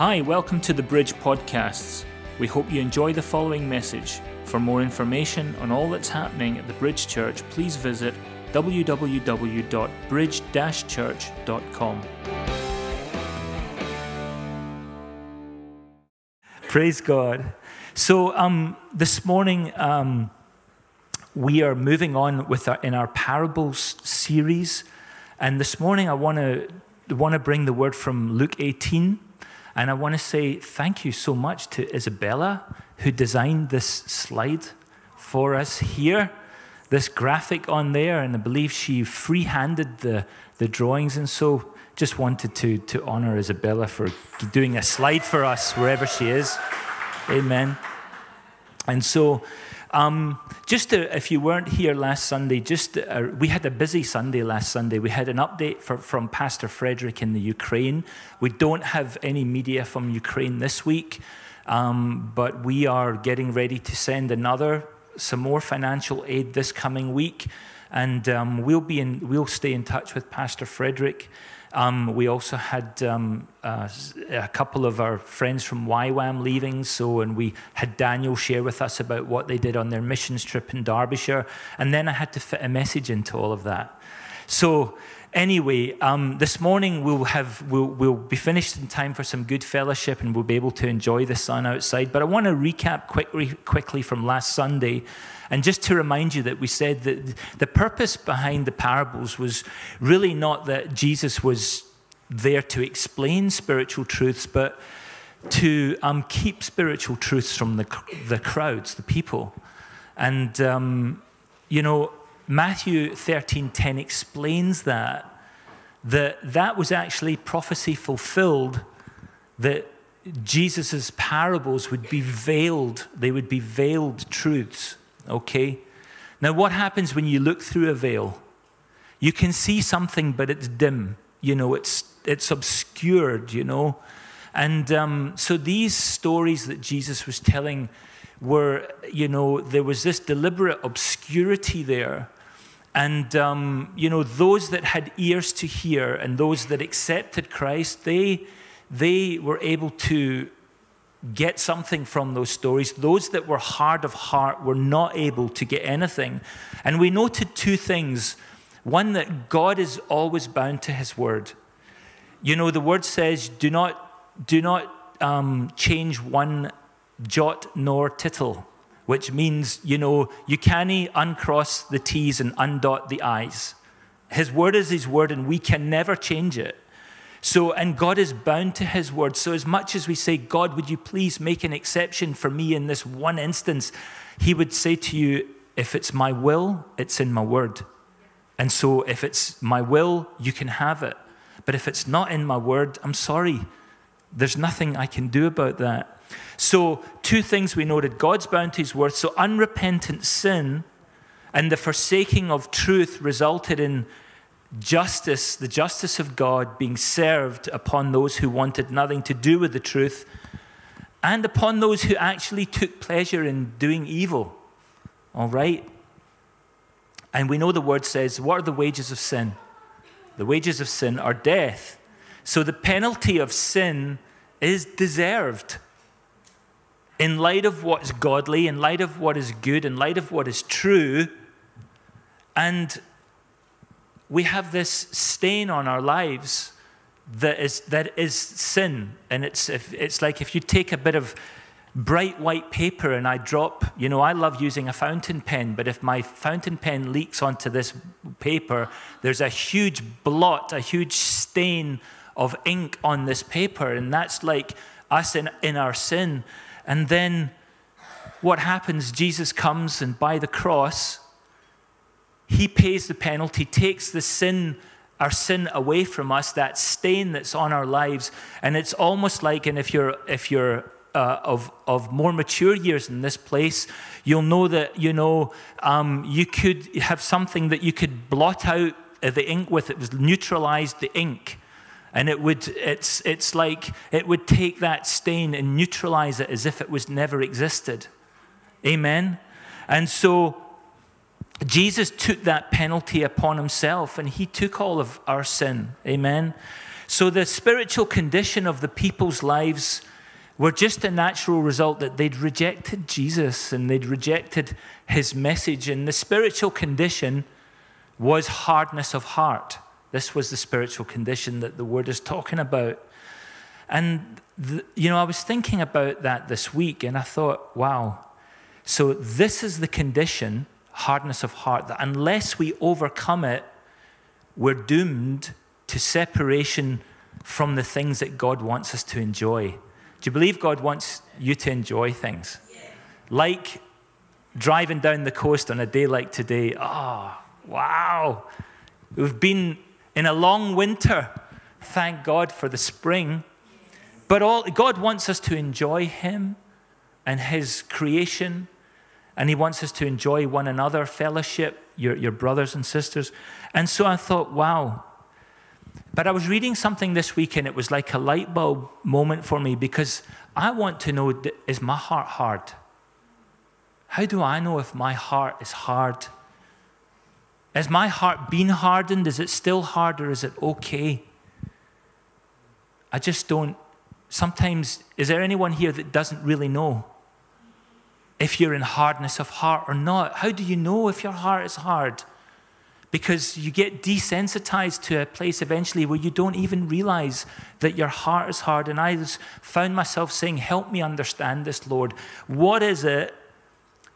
Hi, welcome to the Bridge Podcasts. We hope you enjoy the following message. For more information on all that's happening at the Bridge Church, please visit www.bridge church.com. Praise God. So, um, this morning, um, we are moving on with our, in our parables series. And this morning, I want to want to bring the word from Luke 18. And I want to say thank you so much to Isabella, who designed this slide for us here, this graphic on there. And I believe she free handed the, the drawings. And so just wanted to, to honor Isabella for doing a slide for us wherever she is. Amen. And so, um, just to, if you weren't here last Sunday, just uh, we had a busy Sunday last Sunday. We had an update for, from Pastor Frederick in the Ukraine. We don't have any media from Ukraine this week, um, but we are getting ready to send another, some more financial aid this coming week, and um, we'll be in, we'll stay in touch with Pastor Frederick. Um, we also had um, uh, a couple of our friends from YWAM leaving, so and we had Daniel share with us about what they did on their missions trip in Derbyshire, and then I had to fit a message into all of that. So anyway, um, this morning we'll have we'll, we'll be finished in time for some good fellowship, and we'll be able to enjoy the sun outside. But I want to recap quickly quickly from last Sunday. And just to remind you that we said that the purpose behind the parables was really not that Jesus was there to explain spiritual truths, but to um, keep spiritual truths from the, the crowds, the people. And, um, you know, Matthew 13:10 explains that, that that was actually prophecy fulfilled, that Jesus' parables would be veiled, they would be veiled truths. Okay? Now, what happens when you look through a veil? You can see something, but it's dim. You know, it's, it's obscured, you know. And um, so these stories that Jesus was telling were, you know, there was this deliberate obscurity there. And, um, you know, those that had ears to hear and those that accepted Christ, they, they were able to get something from those stories. Those that were hard of heart were not able to get anything. And we noted two things. One, that God is always bound to his word. You know, the word says, do not, do not um, change one jot nor tittle, which means, you know, you can't uncross the T's and undot the I's. His word is his word, and we can never change it. So, and God is bound to his word. So, as much as we say, God, would you please make an exception for me in this one instance, he would say to you, if it's my will, it's in my word. And so, if it's my will, you can have it. But if it's not in my word, I'm sorry. There's nothing I can do about that. So, two things we noted God's bound to his word. So, unrepentant sin and the forsaking of truth resulted in justice, the justice of God being served upon those who wanted nothing to do with the truth and upon those who actually took pleasure in doing evil. All right? And we know the word says, What are the wages of sin? The wages of sin are death. So the penalty of sin is deserved. In light of what's godly, in light of what is good, in light of what is true, and we have this stain on our lives that is, that is sin. And it's, if, it's like if you take a bit of bright white paper and I drop, you know, I love using a fountain pen, but if my fountain pen leaks onto this paper, there's a huge blot, a huge stain of ink on this paper. And that's like us in, in our sin. And then what happens? Jesus comes and by the cross, he pays the penalty, takes the sin, our sin away from us, that stain that's on our lives. And it's almost like, and if you're, if you're uh, of, of more mature years in this place, you'll know that, you know, um, you could have something that you could blot out the ink with. It was neutralized the ink. And it would, it's, it's like it would take that stain and neutralize it as if it was never existed. Amen? And so Jesus took that penalty upon himself and he took all of our sin. Amen. So the spiritual condition of the people's lives were just a natural result that they'd rejected Jesus and they'd rejected his message. And the spiritual condition was hardness of heart. This was the spiritual condition that the word is talking about. And, the, you know, I was thinking about that this week and I thought, wow. So, this is the condition, hardness of heart, that unless we overcome it, we're doomed to separation from the things that God wants us to enjoy. Do you believe God wants you to enjoy things? Like driving down the coast on a day like today. Oh, wow. We've been in a long winter. Thank God for the spring. But all, God wants us to enjoy Him and His creation, and He wants us to enjoy one another, fellowship, your, your brothers and sisters. And so I thought, wow. But I was reading something this week, and it was like a light bulb moment for me because I want to know is my heart hard? How do I know if my heart is hard? Has my heart been hardened? Is it still hard or is it okay? I just don't sometimes, is there anyone here that doesn't really know if you're in hardness of heart or not? How do you know if your heart is hard? Because you get desensitized to a place eventually where you don't even realize that your heart is hard. And I found myself saying, Help me understand this, Lord. What is it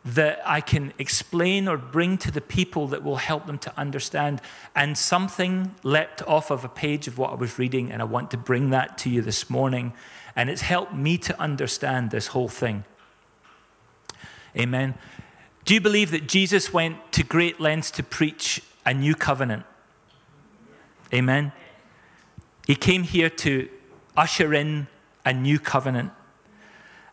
that I can explain or bring to the people that will help them to understand. And something leapt off of a page of what I was reading, and I want to bring that to you this morning. And it's helped me to understand this whole thing. Amen. Do you believe that Jesus went to great lengths to preach a new covenant? Amen. He came here to usher in a new covenant.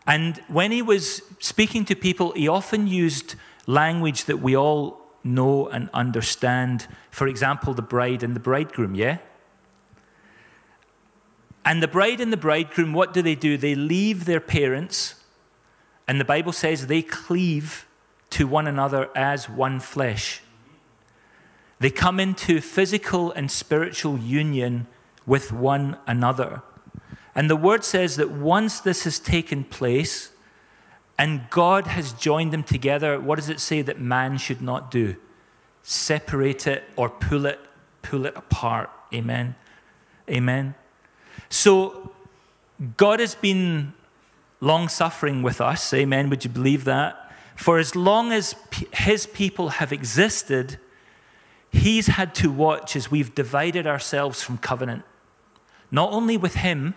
And when he was speaking to people, he often used language that we all know and understand. For example, the bride and the bridegroom, yeah? And the bride and the bridegroom, what do they do? They leave their parents, and the Bible says they cleave to one another as one flesh. They come into physical and spiritual union with one another. And the word says that once this has taken place and God has joined them together, what does it say that man should not do? Separate it or pull it, pull it apart. Amen. Amen. So God has been long suffering with us. Amen. Would you believe that? For as long as his people have existed, he's had to watch as we've divided ourselves from covenant, not only with him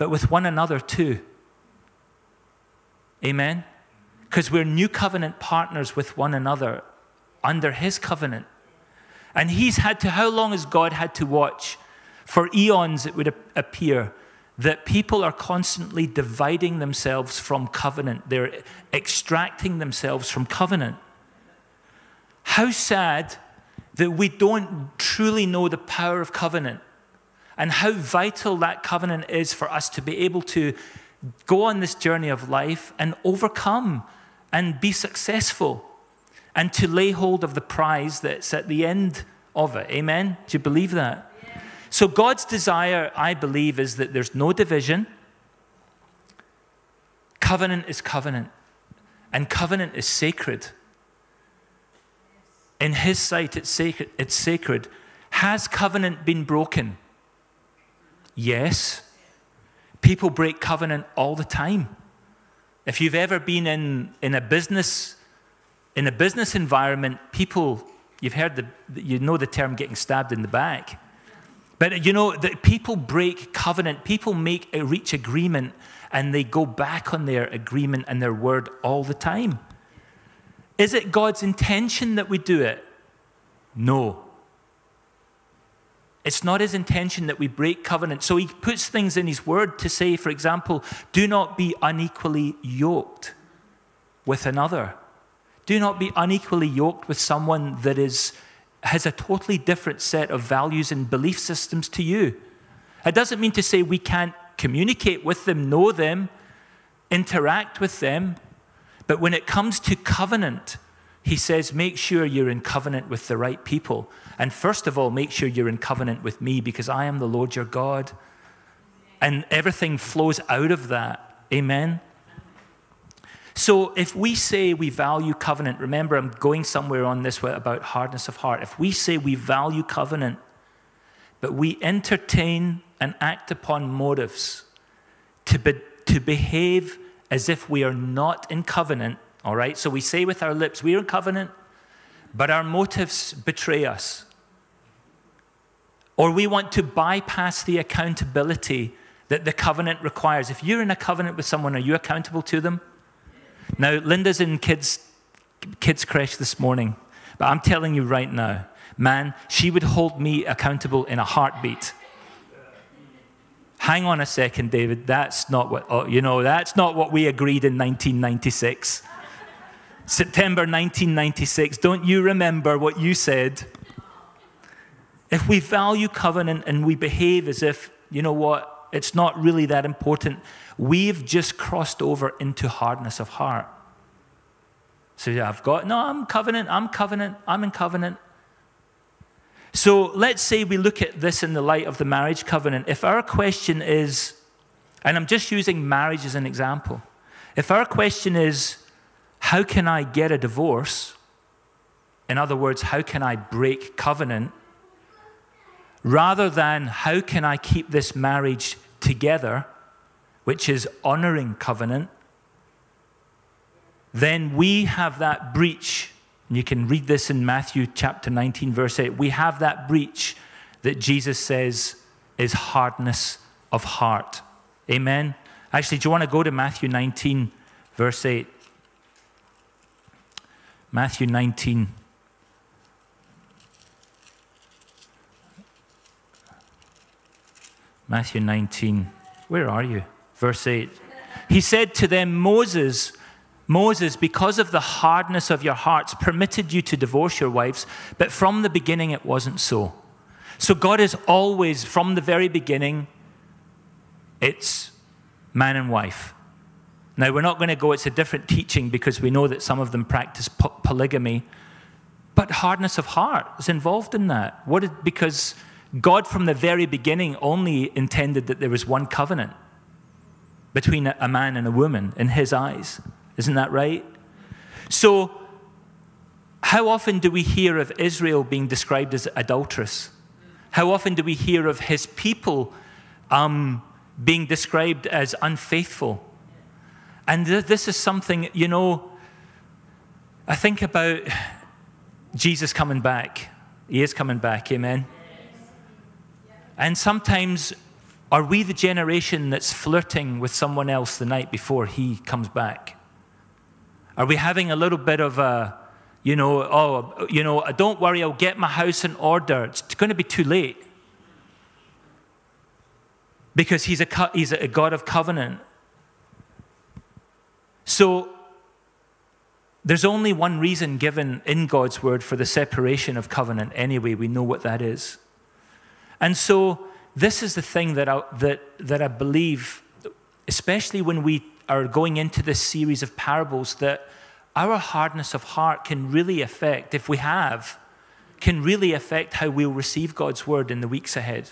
but with one another too. Amen? Because we're new covenant partners with one another under his covenant. And he's had to, how long has God had to watch? For eons, it would appear that people are constantly dividing themselves from covenant. They're extracting themselves from covenant. How sad that we don't truly know the power of covenant and how vital that covenant is for us to be able to go on this journey of life and overcome and be successful and to lay hold of the prize that's at the end of it. Amen? Do you believe that? Yeah. So, God's desire, I believe, is that there's no division. Covenant is covenant, and covenant is sacred. In His sight, it's sacred. It's sacred. Has covenant been broken? Yes. People break covenant all the time. If you've ever been in, in a business in a business environment, people you've heard the you know the term getting stabbed in the back. But you know that people break covenant, people make a reach agreement and they go back on their agreement and their word all the time. Is it God's intention that we do it? No. It's not his intention that we break covenant. So he puts things in his word to say, for example, do not be unequally yoked with another. Do not be unequally yoked with someone that is, has a totally different set of values and belief systems to you. It doesn't mean to say we can't communicate with them, know them, interact with them. But when it comes to covenant, he says, make sure you're in covenant with the right people. And first of all, make sure you're in covenant with me because I am the Lord your God. And everything flows out of that. Amen. So if we say we value covenant, remember I'm going somewhere on this about hardness of heart. If we say we value covenant, but we entertain and act upon motives to, be, to behave as if we are not in covenant, all right? So we say with our lips, we're in covenant, but our motives betray us. Or we want to bypass the accountability that the covenant requires. If you're in a covenant with someone, are you accountable to them? Now, Linda's in kids, kids creche this morning, but I'm telling you right now, man, she would hold me accountable in a heartbeat. Hang on a second, David. That's not what, oh, you know, that's not what we agreed in 1996. September 1996. Don't you remember what you said? If we value covenant and we behave as if, you know what, it's not really that important, we've just crossed over into hardness of heart. So yeah, I've got, no, I'm covenant, I'm covenant, I'm in covenant. So let's say we look at this in the light of the marriage covenant. If our question is, and I'm just using marriage as an example, if our question is, how can I get a divorce? In other words, how can I break covenant? Rather than how can I keep this marriage together, which is honoring covenant, then we have that breach. And you can read this in Matthew chapter 19, verse 8. We have that breach that Jesus says is hardness of heart. Amen. Actually, do you want to go to Matthew 19, verse 8? Matthew 19. Matthew 19. Where are you? Verse 8. He said to them, Moses, Moses, because of the hardness of your hearts, permitted you to divorce your wives, but from the beginning it wasn't so. So God is always, from the very beginning, it's man and wife. Now, we're not going to go, it's a different teaching because we know that some of them practice polygamy, but hardness of heart is involved in that. What is, because God, from the very beginning, only intended that there was one covenant between a man and a woman in his eyes. Isn't that right? So, how often do we hear of Israel being described as adulterous? How often do we hear of his people um, being described as unfaithful? And th- this is something, you know, I think about Jesus coming back. He is coming back, amen? And sometimes, are we the generation that's flirting with someone else the night before he comes back? Are we having a little bit of a, you know, oh, you know, don't worry, I'll get my house in order. It's going to be too late. Because he's a, he's a God of covenant. So, there's only one reason given in God's word for the separation of covenant anyway. We know what that is. And so, this is the thing that I, that, that I believe, especially when we are going into this series of parables, that our hardness of heart can really affect, if we have, can really affect how we'll receive God's word in the weeks ahead.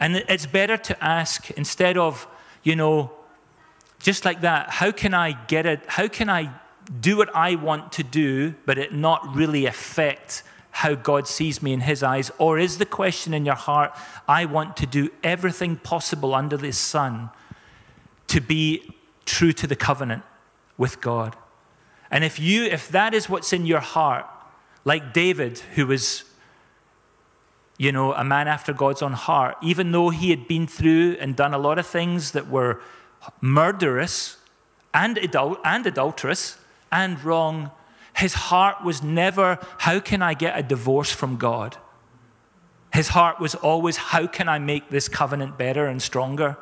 And it's better to ask instead of, you know, just like that, how can I get it? How can I do what I want to do, but it not really affect how God sees me in His eyes? Or is the question in your heart, I want to do everything possible under the sun to be true to the covenant with God? And if you, if that is what's in your heart, like David, who was, you know, a man after God's own heart, even though he had been through and done a lot of things that were murderous and, adul- and adulterous and wrong, his heart was never, how can I get a divorce from God? His heart was always, how can I make this covenant better and stronger?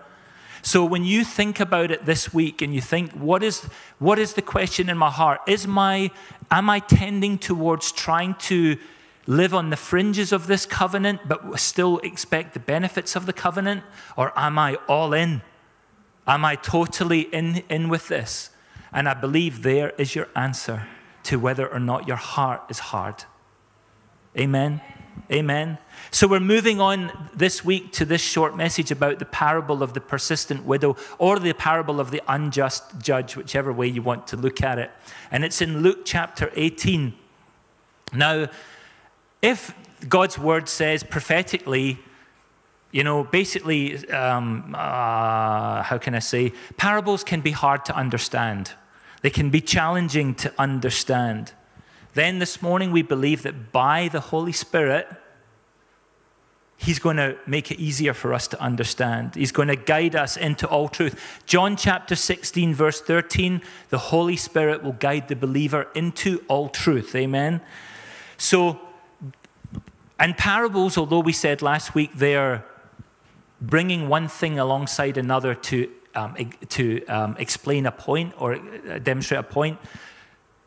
So when you think about it this week and you think, what is, what is the question in my heart? Is my, am I tending towards trying to live on the fringes of this covenant but still expect the benefits of the covenant? Or am I all in? Am I totally in, in with this? And I believe there is your answer. to whether or not your heart is hard. Amen. Amen. So we're moving on this week to this short message about the parable of the persistent widow or the parable of the unjust judge, whichever way you want to look at it. And it's in Luke chapter 18. Now, if God's word says prophetically, you know, basically, um, uh, how can I say, parables can be hard to understand. They can be challenging to understand. Then this morning, we believe that by the Holy Spirit, He's going to make it easier for us to understand. He's going to guide us into all truth. John chapter 16, verse 13 the Holy Spirit will guide the believer into all truth. Amen. So, and parables, although we said last week they're bringing one thing alongside another to, um, to um, explain a point or uh, demonstrate a point,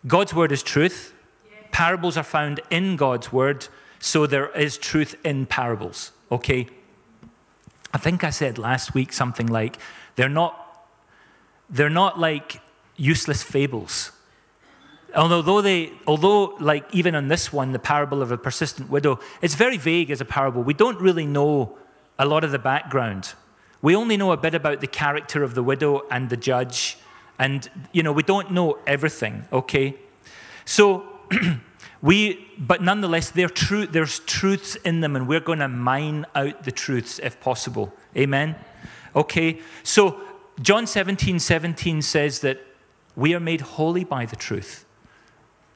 God's word is truth. Parables are found in God's word, so there is truth in parables. Okay? I think I said last week something like they're not they're not like useless fables. Although they, although like even on this one, the parable of a persistent widow, it's very vague as a parable. We don't really know a lot of the background. We only know a bit about the character of the widow and the judge, and you know we don't know everything. Okay, so we, but nonetheless, true, there's truths in them, and we're going to mine out the truths if possible. Amen. Okay, so John 17, 17 says that we are made holy by the truth.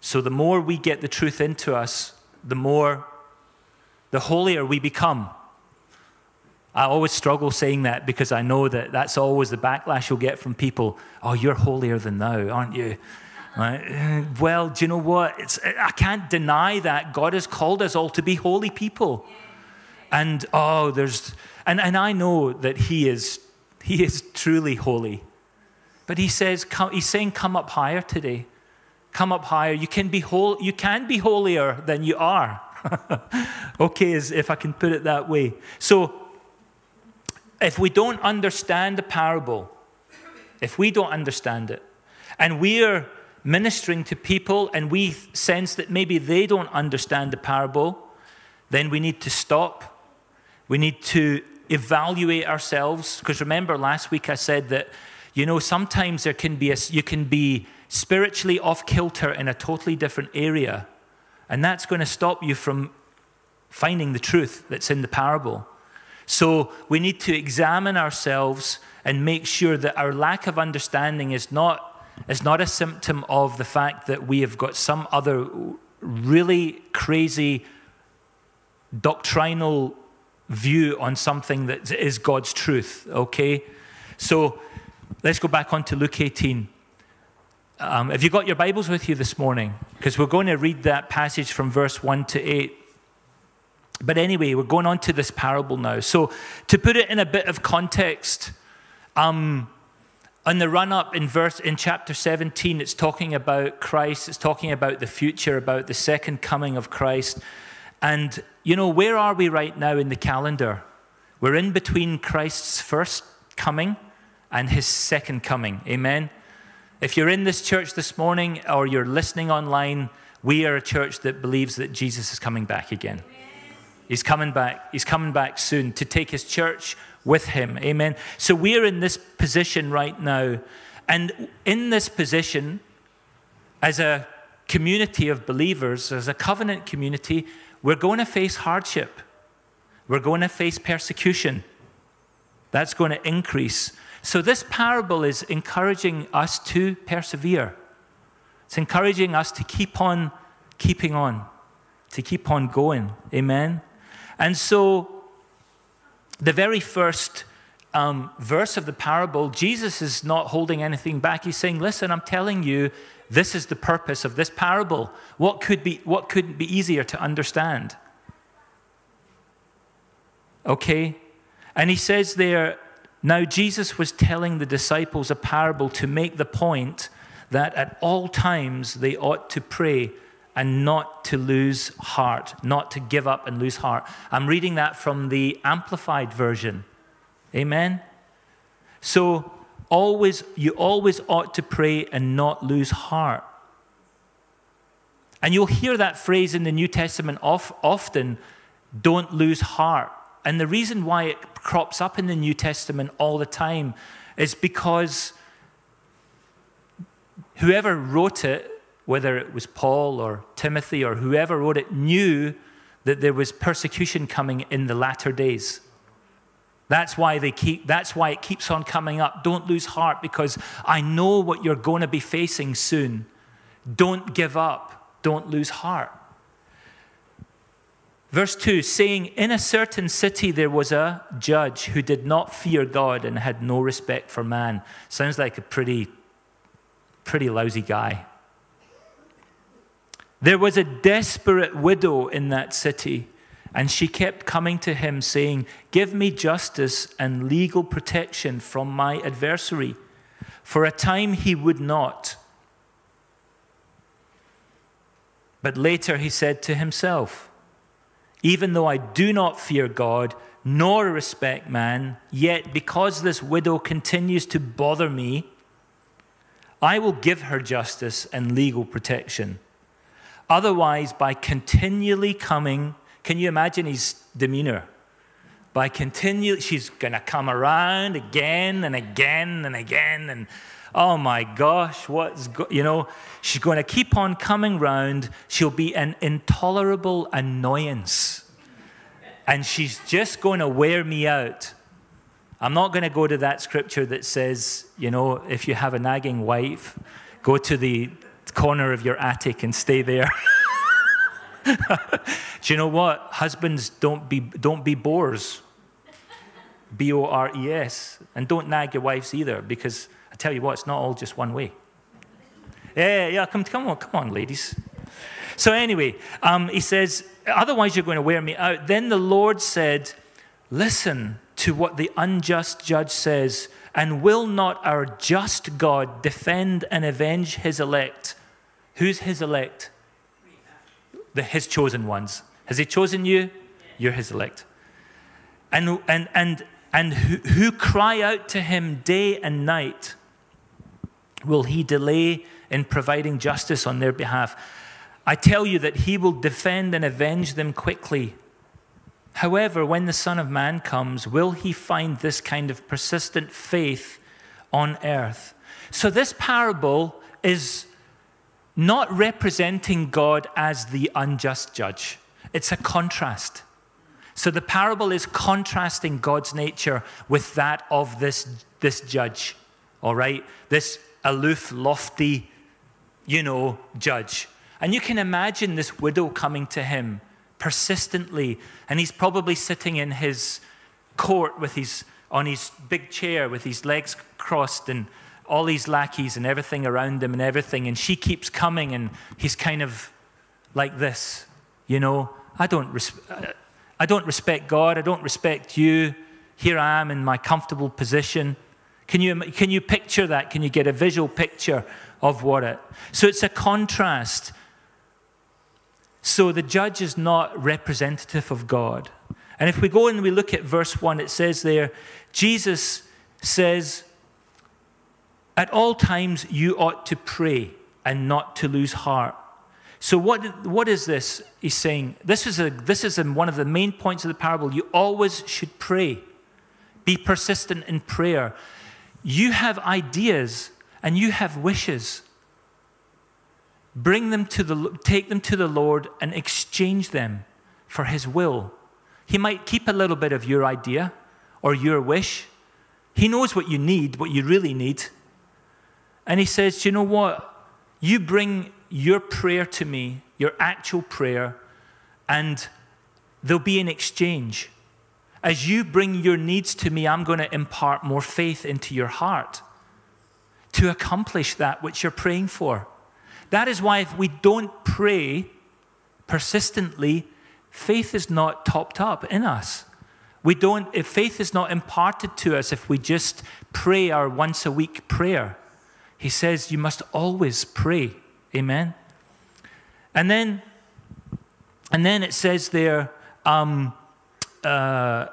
So the more we get the truth into us, the more, the holier we become. I always struggle saying that because I know that that's always the backlash you'll get from people. Oh, you're holier than thou, aren't you? Right? Well, do you know what? It's, I can't deny that God has called us all to be holy people. And oh, there's, and, and I know that He is, He is truly holy. But He says, come, He's saying, come up higher today. Come up higher. You can be, whole, you can be holier than you are. okay, as if I can put it that way. So, if we don't understand the parable, if we don't understand it, and we're ministering to people and we sense that maybe they don't understand the parable, then we need to stop. We need to evaluate ourselves. Because remember, last week I said that, you know, sometimes there can be a, you can be spiritually off kilter in a totally different area. And that's going to stop you from finding the truth that's in the parable. So we need to examine ourselves and make sure that our lack of understanding is not is not a symptom of the fact that we have got some other really crazy doctrinal view on something that is God's truth, okay? So let's go back on to Luke 18. Um, have you got your Bibles with you this morning? Because we're going to read that passage from verse 1 to 8. But anyway, we're going on to this parable now. So, to put it in a bit of context, um, on the run up in verse in chapter 17 it's talking about christ it's talking about the future about the second coming of christ. And you know where are we right now in the calendar? We're in between christ's first coming and his second coming. Amen? If you're in this church this morning or you're listening online we are a church that believes that jesus is coming back again he's coming back he's coming back soon to take his church with him. Amen. So we're in this position right now. And in this position, as a community of believers, as a covenant community, we're going to face hardship. We're going to face persecution. That's going to increase. So, this parable is encouraging us to persevere. It's encouraging us to keep on keeping on, to keep on going. Amen. And so, the very first um, verse of the parable, Jesus is not holding anything back. He's saying, Listen, I'm telling you, this is the purpose of this parable. What could be, what couldn't be easier to understand? Okay? And he says there, now Jesus was telling the disciples a parable to make the point that at all times they ought to pray and not to lose heart, not to give up and lose heart. I'm reading that from the Amplified Version. Amen? So, always, you always ought to pray and not lose heart. And you'll hear that phrase in the New Testament often don't lose heart. And the reason why it crops up in the New Testament all the time is because whoever wrote it, whether it was Paul or Timothy or whoever wrote it, knew that there was persecution coming in the latter days. That's why they keep that's why it keeps on coming up. Don't lose heart because I know what you're going to be facing soon. Don't give up. Don't lose heart. Verse 2 saying, In a certain city there was a judge who did not fear God and had no respect for man. Sounds like a pretty, pretty lousy guy. There was a desperate widow in that city, and she kept coming to him, saying, Give me justice and legal protection from my adversary. For a time he would not. But later he said to himself, even though I do not fear God nor respect man, yet because this widow continues to bother me, I will give her justice and legal protection. Otherwise, by continually coming, can you imagine his demeanor? By continually, she's going to come around again and again and again and oh my gosh, what's, go-? you know, she's going to keep on coming round. She'll be an intolerable annoyance. And she's just going to wear me out. I'm not going to go to that scripture that says, you know, if you have a nagging wife, go to the corner of your attic and stay there. Do you know what? Husbands don't be, don't be bores. B O R E S. And don't nag your wives either, because I tell you what, it's not all just one way. Yeah, yeah, come, come on, come on, ladies. So, anyway, um, he says, Otherwise, you're going to wear me out. Then the Lord said, Listen to what the unjust judge says, and will not our just God defend and avenge his elect? Who's his elect? The, his chosen ones. Has he chosen you? You're his elect. And, and, and, and who, who cry out to him day and night will he delay in providing justice on their behalf? I tell you that he will defend and avenge them quickly. However, when the Son of Man comes, will he find this kind of persistent faith on earth? So, this parable is not representing God as the unjust judge, it's a contrast. So, the parable is contrasting God's nature with that of this, this judge, all right? This aloof, lofty, you know, judge. And you can imagine this widow coming to him persistently, and he's probably sitting in his court with his on his big chair with his legs crossed and all these lackeys and everything around him and everything, and she keeps coming, and he's kind of like this, you know. I don't, res- I don't respect God. I don't respect you. Here I am in my comfortable position. Can you, can you picture that? Can you get a visual picture of what it? So it's a contrast. So the judge is not representative of God. And if we go and we look at verse 1, it says there, Jesus says, At all times you ought to pray and not to lose heart. So, what, what is this? He's saying, this is, a, this is a, one of the main points of the parable. You always should pray, be persistent in prayer you have ideas and you have wishes. Bring them to the, take them to the Lord and exchange them for His will. He might keep a little bit of your idea or your wish. He knows what you need, what you really need. And He says, you know what? You bring your prayer to me, your actual prayer, and there'll be an exchange. As you bring your needs to me, I'm going to impart more faith into your heart to accomplish that which you're praying for. That is why, if we don't pray persistently, faith is not topped up in us. We don't, if faith is not imparted to us, if we just pray our once a week prayer, he says you must always pray. Amen. And then, and then it says there, um, uh,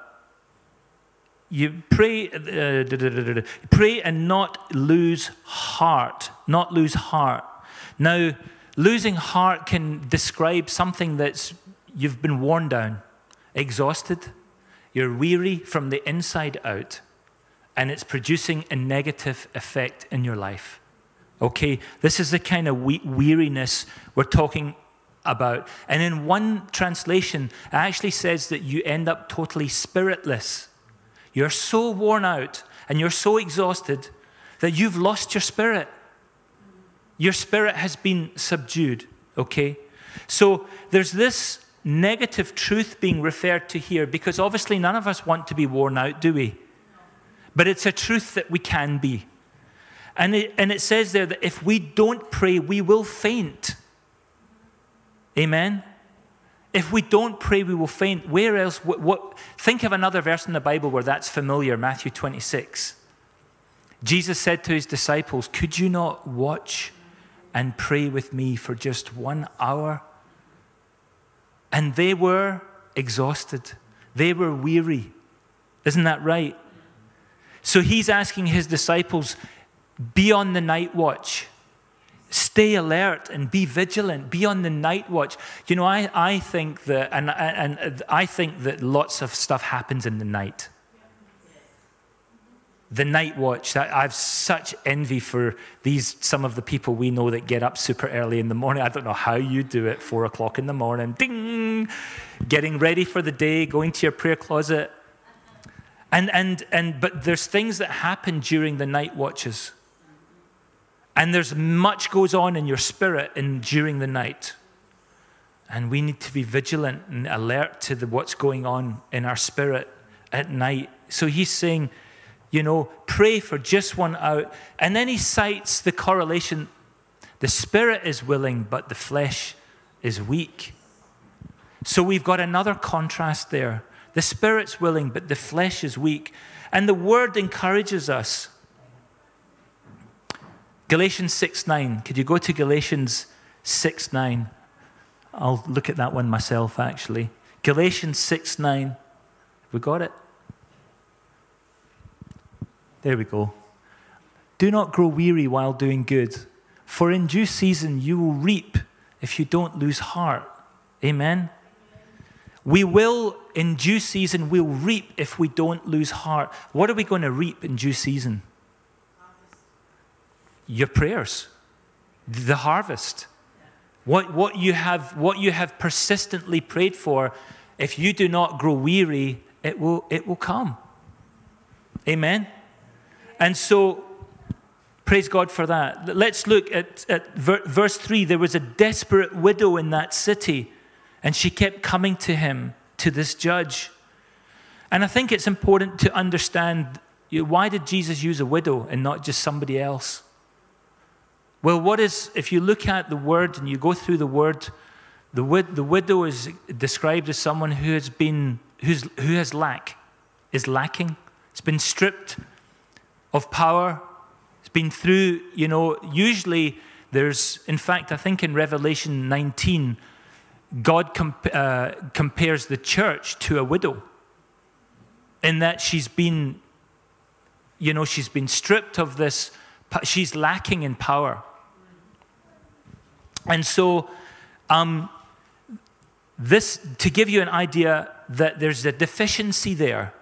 you pray, uh, pray and not lose heart, not lose heart. Now, Losing heart can describe something that's you've been worn down, exhausted, you're weary from the inside out, and it's producing a negative effect in your life. Okay, this is the kind of we- weariness we're talking about. And in one translation, it actually says that you end up totally spiritless. You're so worn out and you're so exhausted that you've lost your spirit. Your spirit has been subdued, okay? So there's this negative truth being referred to here because obviously none of us want to be worn out, do we? But it's a truth that we can be. And it, and it says there that if we don't pray, we will faint. Amen? If we don't pray, we will faint. Where else? What, what, think of another verse in the Bible where that's familiar Matthew 26. Jesus said to his disciples, Could you not watch and pray with me for just one hour? And they were exhausted, they were weary. Isn't that right? So he's asking his disciples, Be on the night watch. Stay alert and be vigilant. Be on the night watch. You know, I, I think that, and, and I think that lots of stuff happens in the night. The night watch. I have such envy for these some of the people we know that get up super early in the morning. I don't know how you do it. Four o'clock in the morning, ding, getting ready for the day, going to your prayer closet, and and and. But there's things that happen during the night watches. And there's much goes on in your spirit in, during the night. And we need to be vigilant and alert to the, what's going on in our spirit at night. So he's saying, you know, pray for just one out. And then he cites the correlation the spirit is willing, but the flesh is weak. So we've got another contrast there. The spirit's willing, but the flesh is weak. And the word encourages us Galatians 6 9. Could you go to Galatians 6 9? I'll look at that one myself, actually. Galatians 6 9. We got it? There we go. Do not grow weary while doing good, for in due season you will reap if you don't lose heart. Amen. We will, in due season, we'll reap if we don't lose heart. What are we going to reap in due season? your prayers, the harvest. What, what, you have, what you have persistently prayed for, if you do not grow weary, it will, it will come. Amen? And so, praise God for that. Let's look at, at verse 3. There was a desperate widow in that city, and she kept coming to him, to this judge. And I think it's important to understand why did Jesus use a widow and not just somebody else? Well, what is, if you look at the word and you go through the word, the, wid- the widow is described as someone who has been, who's, who has lack, is lacking. It's been stripped of power. It's been through, you know, usually there's, in fact, I think in Revelation 19, God comp- uh, compares the church to a widow in that she's been, you know, she's been stripped of this, she's lacking in power. And so, um, this, to give you an idea that there's a deficiency there,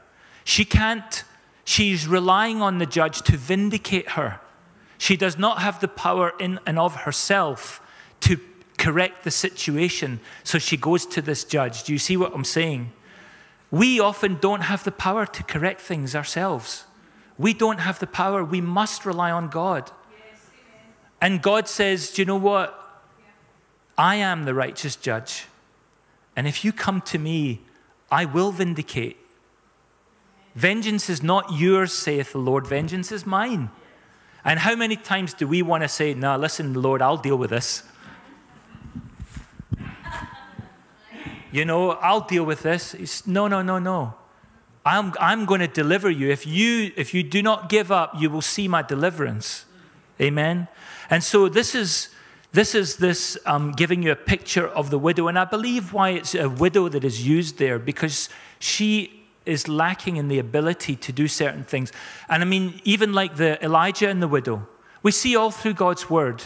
she can't, she's relying on the judge to vindicate her. She does not have the power in and of herself to correct the situation, so she goes to this judge. Do you see what I'm saying? We often don't have the power to correct things ourselves. We don't have the power. We must rely on God. Yes, and God says, Do you know what? I am the righteous judge. And if you come to me, I will vindicate. Vengeance is not yours, saith the Lord, vengeance is mine. And how many times do we want to say, No, listen, Lord, I'll deal with this? You know, I'll deal with this. It's, no, no, no, no. I'm, I'm going to deliver you. If, you. if you do not give up, you will see my deliverance. Amen. And so this is this is this um, giving you a picture of the widow, and I believe why it's a widow that is used there because she is lacking in the ability to do certain things. And I mean, even like the Elijah and the widow, we see all through God's word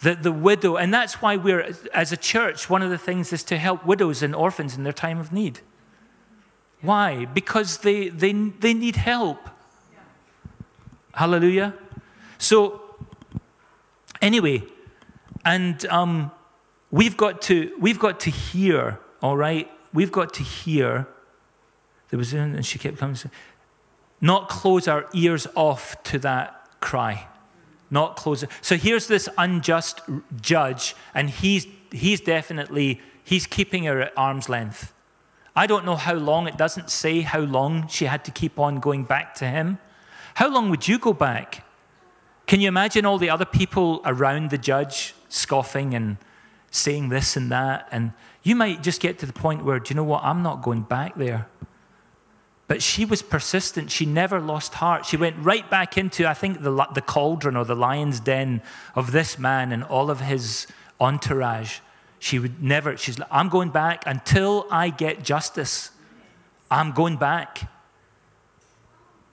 The, the widow, and that's why we're, as a church, one of the things is to help widows and orphans in their time of need. Why? Because they, they, they need help. Hallelujah. So, anyway, and um, we've got to we've got to hear. All right, we've got to hear. There was, and she kept coming. Not close our ears off to that cry. Not close. So here's this unjust judge, and he's he's definitely he's keeping her at arm's length. I don't know how long. It doesn't say how long she had to keep on going back to him. How long would you go back? Can you imagine all the other people around the judge scoffing and saying this and that? And you might just get to the point where, do you know what? I'm not going back there. But she was persistent. She never lost heart. She went right back into, I think, the, the cauldron or the lion's den of this man and all of his entourage. She would never, she's like, I'm going back until I get justice. I'm going back.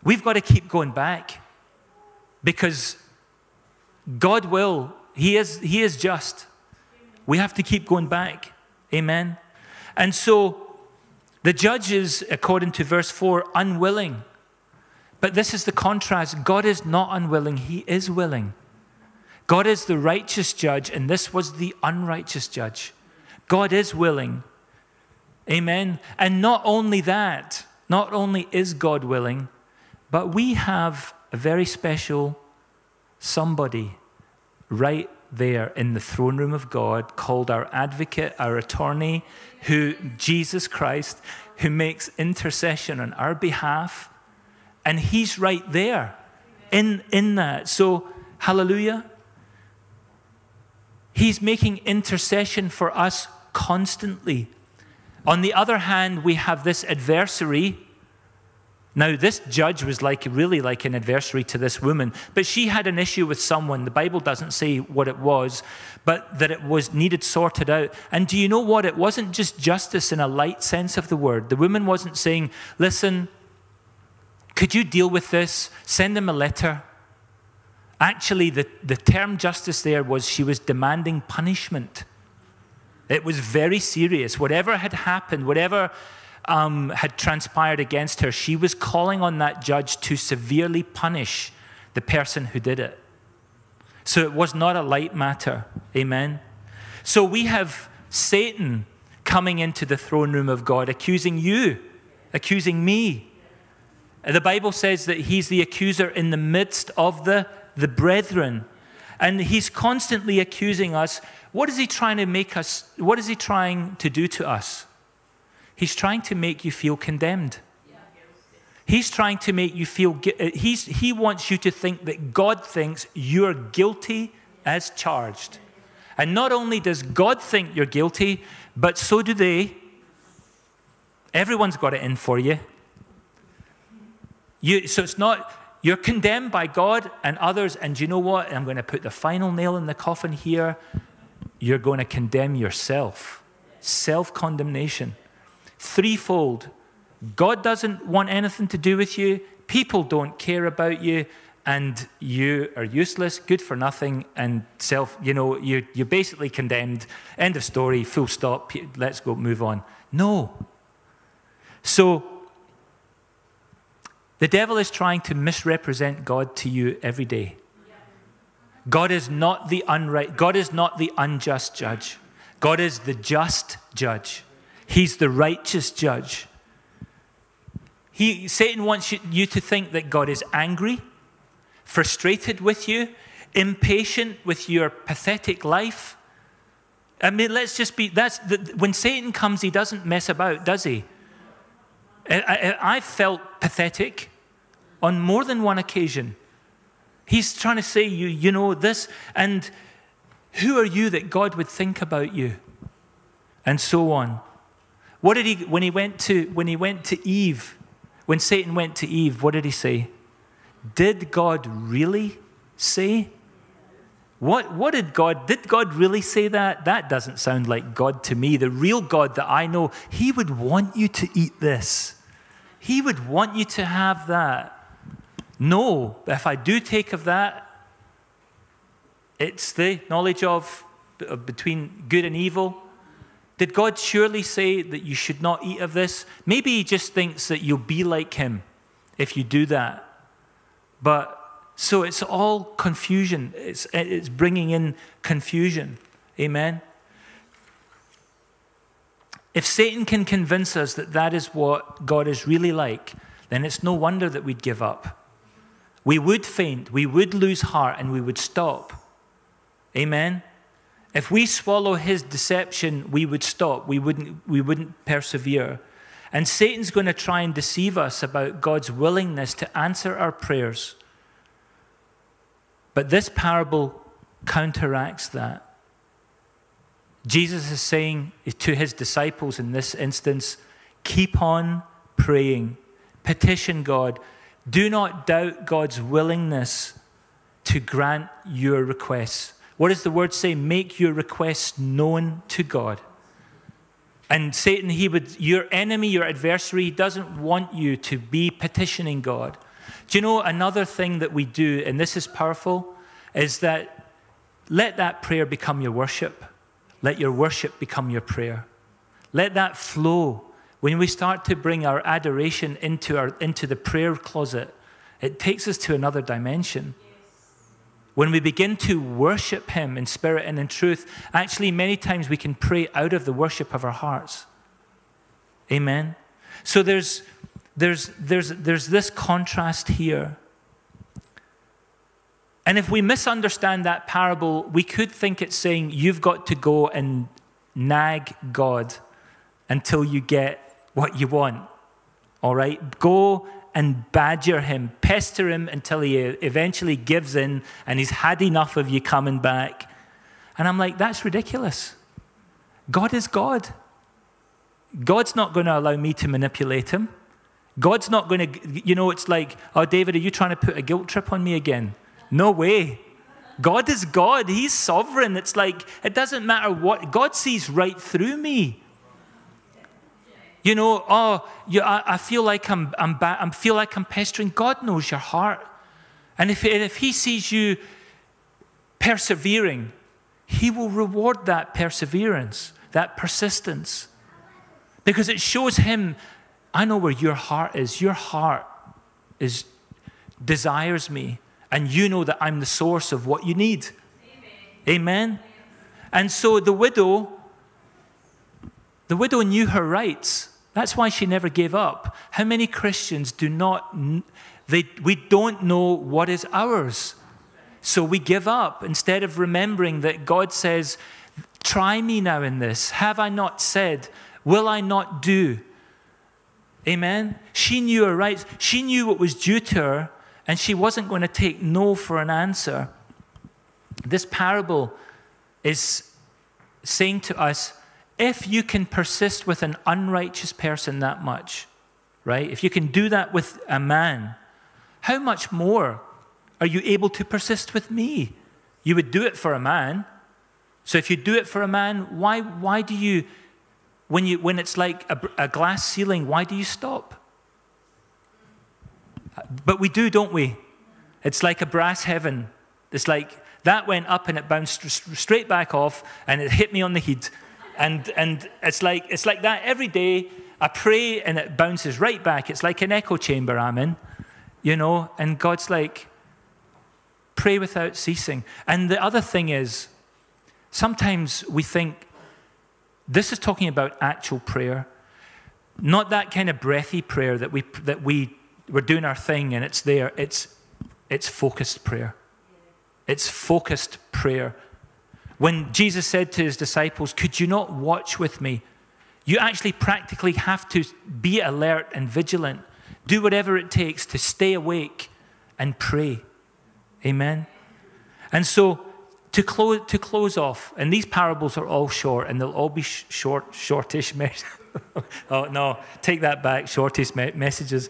We've got to keep going back because God will. He is, he is just. We have to keep going back. Amen. And so the judge is, according to verse 4, unwilling. But this is the contrast God is not unwilling, He is willing. God is the righteous judge, and this was the unrighteous judge. God is willing. Amen. And not only that, not only is God willing, but we have a very special somebody right there in the throne room of God called our advocate, our attorney, who Jesus Christ, who makes intercession on our behalf. And he's right there in, in that. So, hallelujah. He's making intercession for us constantly. On the other hand, we have this adversary now, this judge was like really like an adversary to this woman, but she had an issue with someone. The Bible doesn't say what it was, but that it was needed sorted out. And do you know what? It wasn't just justice in a light sense of the word. The woman wasn't saying, Listen, could you deal with this? Send him a letter. Actually, the, the term justice there was she was demanding punishment. It was very serious. Whatever had happened, whatever um, had transpired against her, she was calling on that judge to severely punish the person who did it. So it was not a light matter. Amen. So we have Satan coming into the throne room of God, accusing you, accusing me. The Bible says that he's the accuser in the midst of the, the brethren. And he's constantly accusing us. What is he trying to make us? What is he trying to do to us? He's trying to make you feel condemned. He's trying to make you feel, uh, he's, he wants you to think that God thinks you're guilty as charged. And not only does God think you're guilty, but so do they. Everyone's got it in for you. you so it's not, you're condemned by God and others, and you know what? I'm going to put the final nail in the coffin here. You're going to condemn yourself. Self condemnation threefold God doesn't want anything to do with you, people don't care about you, and you are useless, good for nothing, and self, you know, you, you're basically condemned. End of story, full stop, let's go, move on. No. So, the devil is trying to misrepresent God to you every day. God is not the unright, God is not the unjust judge. God is the just judge. He's the righteous judge. He, Satan wants you, to think that God is angry, frustrated with you, impatient with your pathetic life. I mean, let's just be, that's, the, when Satan comes, he doesn't mess about, does he? I, I, I felt pathetic on more than one occasion. He's trying to say, you, you know, this, and who are you that God would think about you? And so on. What did he, when he went to, when he went to Eve, when Satan went to Eve, what did he say? Did God really say? What, what did God, did God really say that? That doesn't sound like God to me. The real God that I know, he would want you to eat this. He would want you to have that. No, if I do take of that, It's the knowledge of, of between good and evil. Did God surely say that you should not eat of this? Maybe He just thinks that you'll be like Him if you do that. But so it's all confusion. It's, it's bringing in confusion. Amen. If Satan can convince us that that is what God is really like, then it's no wonder that we'd give up. We would faint, we would lose heart, and we would stop. Amen. If we swallow his deception, we would stop. We wouldn't, we wouldn't persevere. And Satan's going to try and deceive us about God's willingness to answer our prayers. But this parable counteracts that. Jesus is saying to his disciples in this instance keep on praying, petition God. Do not doubt God's willingness to grant your requests. What does the word say? Make your requests known to God. And Satan, he would, your enemy, your adversary, doesn't want you to be petitioning God. Do you know another thing that we do, and this is powerful, is that let that prayer become your worship. Let your worship become your prayer. Let that flow. When we start to bring our adoration into, our, into the prayer closet, it takes us to another dimension. When we begin to worship Him in spirit and in truth, actually, many times we can pray out of the worship of our hearts. Amen. So there's, there's, there's, there's this contrast here. And if we misunderstand that parable, we could think it's saying you've got to go and nag God until you get what you want. All right? Go and badger him, pester him until he eventually gives in and he's had enough of you coming back. And I'm like, that's ridiculous. God is God. God's not going to allow me to manipulate him. God's not going to, you know, it's like, oh, David, are you trying to put a guilt trip on me again? No way. God is God. He's sovereign. It's like, it doesn't matter what, God sees right through me. You know, oh, you, I, I, feel like I'm, I'm, ba- I feel like I'm pestering. God knows your heart. And if, if He sees you persevering, He will reward that perseverance, that persistence. Because it shows Him, I know where your heart is. Your heart is, desires me. And you know that I'm the source of what you need. Amen. Amen. And so the widow, the widow knew her rights. That's why she never gave up. How many Christians do not, they, we don't know what is ours. So we give up instead of remembering that God says, Try me now in this. Have I not said? Will I not do? Amen. She knew her rights. She knew what was due to her, and she wasn't going to take no for an answer. This parable is saying to us if you can persist with an unrighteous person that much, right? If you can do that with a man, how much more are you able to persist with me? You would do it for a man. So if you do it for a man, why, why do you, when, you, when it's like a, a glass ceiling, why do you stop? But we do, don't we? It's like a brass heaven. It's like that went up and it bounced straight back off and it hit me on the head. And, and it's, like, it's like that every day. I pray and it bounces right back. It's like an echo chamber I'm in, you know, and God's like, pray without ceasing. And the other thing is, sometimes we think this is talking about actual prayer, not that kind of breathy prayer that we, that we, we're doing our thing and it's there. It's, it's focused prayer. It's focused prayer. When Jesus said to his disciples, Could you not watch with me? You actually practically have to be alert and vigilant. Do whatever it takes to stay awake and pray. Amen. And so, to close, to close off, and these parables are all short, and they'll all be sh- short, shortish. messages. oh, no, take that back, shortish me- messages.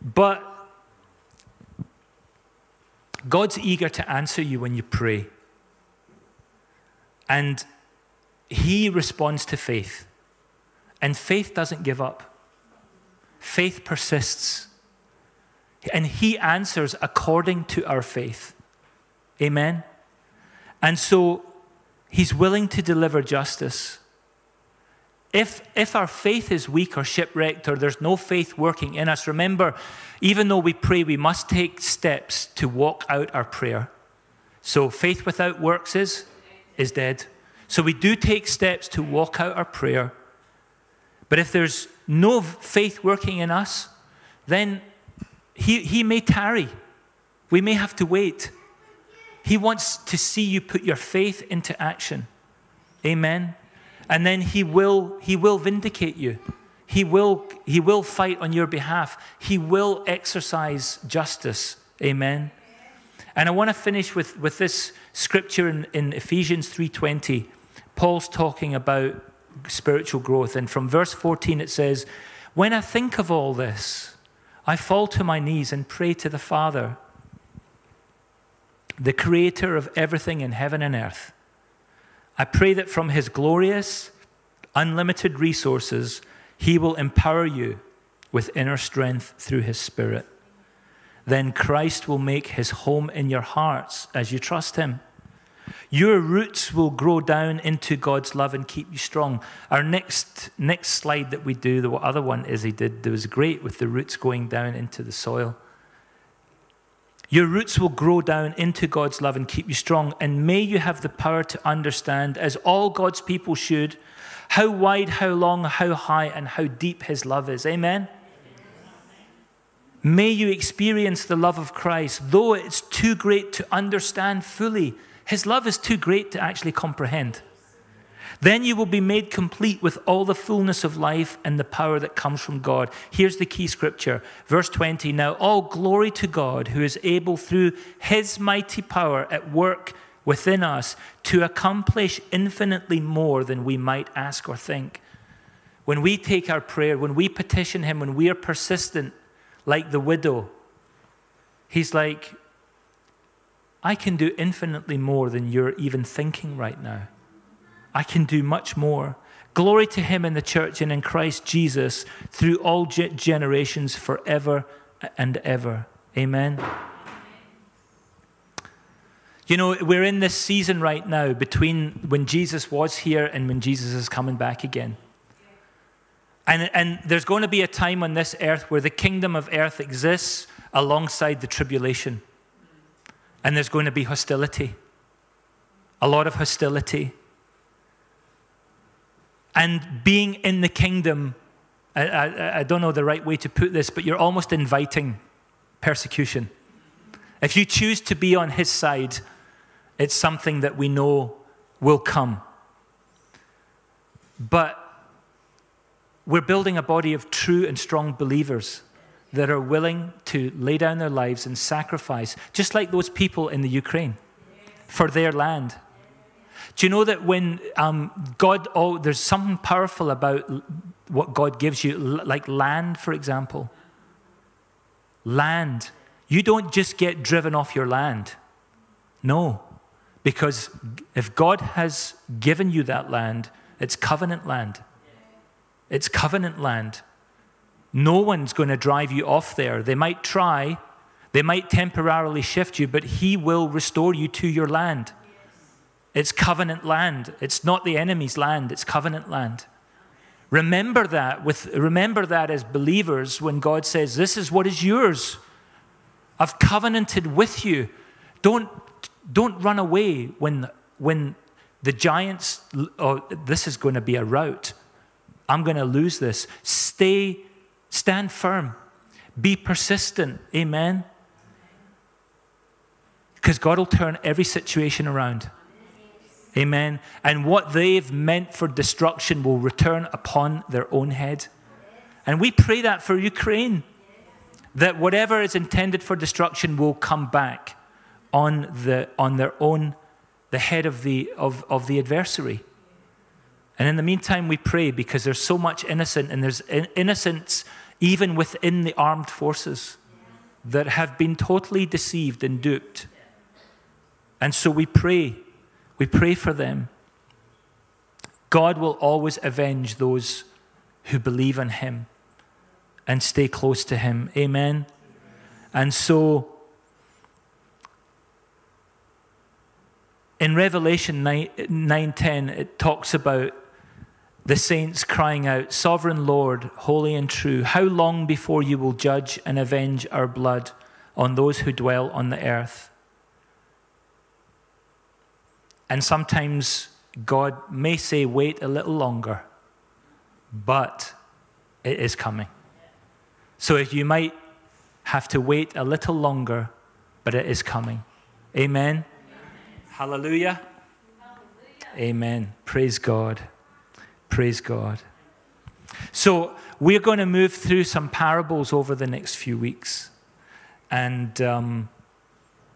But God's eager to answer you when you pray. And he responds to faith. And faith doesn't give up, faith persists. And he answers according to our faith. Amen? And so he's willing to deliver justice. If, if our faith is weak or shipwrecked or there's no faith working in us, remember, even though we pray, we must take steps to walk out our prayer. So faith without works is, is dead. So we do take steps to walk out our prayer. But if there's no faith working in us, then he, he may tarry. We may have to wait. He wants to see you put your faith into action. Amen. And then he will, he will vindicate you. He will, he will fight on your behalf. He will exercise justice. Amen. And I want to finish with, with this scripture in, in Ephesians 3:20. Paul's talking about spiritual growth. And from verse 14 it says, When I think of all this, I fall to my knees and pray to the Father, the creator of everything in heaven and earth. I pray that from his glorious, unlimited resources, he will empower you with inner strength through his Spirit. Then Christ will make his home in your hearts as you trust him. Your roots will grow down into God's love and keep you strong. Our next, next slide that we do, the other one is he did, that was great with the roots going down into the soil. Your roots will grow down into God's love and keep you strong. And may you have the power to understand, as all God's people should, how wide, how long, how high, and how deep His love is. Amen? May you experience the love of Christ, though it's too great to understand fully. His love is too great to actually comprehend. Then you will be made complete with all the fullness of life and the power that comes from God. Here's the key scripture, verse 20. Now, all glory to God who is able through his mighty power at work within us to accomplish infinitely more than we might ask or think. When we take our prayer, when we petition him, when we are persistent, like the widow, he's like, I can do infinitely more than you're even thinking right now. I can do much more. Glory to him in the church and in Christ Jesus through all generations forever and ever. Amen. You know, we're in this season right now between when Jesus was here and when Jesus is coming back again. And, and there's going to be a time on this earth where the kingdom of earth exists alongside the tribulation. And there's going to be hostility, a lot of hostility. And being in the kingdom, I, I, I, don't know the right way to put this, but you're almost inviting persecution. If you choose to be on his side, it's something that we know will come. But we're building a body of true and strong believers that are willing to lay down their lives and sacrifice, just like those people in the Ukraine, for their land. Do you know that when um, God, oh, there's something powerful about what God gives you, like land, for example? Land. You don't just get driven off your land. No. Because if God has given you that land, it's covenant land. It's covenant land. No one's going to drive you off there. They might try, they might temporarily shift you, but He will restore you to your land. It's covenant land. It's not the enemy's land, it's covenant land. Remember that with remember that as believers when God says, This is what is yours. I've covenanted with you. Don't don't run away when when the giants oh, this is going to be a rout. I'm going to lose this. Stay, stand firm. Be persistent. Amen. Because God will turn every situation around. Amen. And what they've meant for destruction will return upon their own head. And we pray that for Ukraine, that whatever is intended for destruction will come back on, the, on their own, the head of the, of, of the adversary. And in the meantime, we pray because there's so much innocent, and there's innocence even within the armed forces that have been totally deceived and duped. And so we pray we pray for them. God will always avenge those who believe in Him and stay close to Him. Amen. And so, In Revelation 9, 9:10 it talks about the saints crying out, "Sovereign Lord, holy and true, how long before you will judge and avenge our blood on those who dwell on the earth?" And sometimes God may say, "Wait a little longer." But it is coming. So if you might have to wait a little longer, but it is coming. Amen. Hallelujah. Amen. Praise God. Praise God. So, we're going to move through some parables over the next few weeks and um,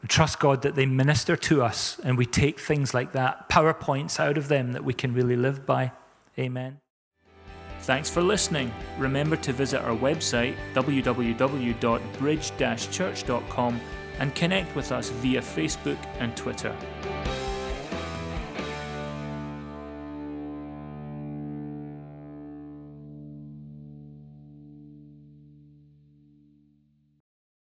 trust God that they minister to us and we take things like that, PowerPoints out of them that we can really live by. Amen. Thanks for listening. Remember to visit our website www.bridge church.com and connect with us via Facebook and Twitter.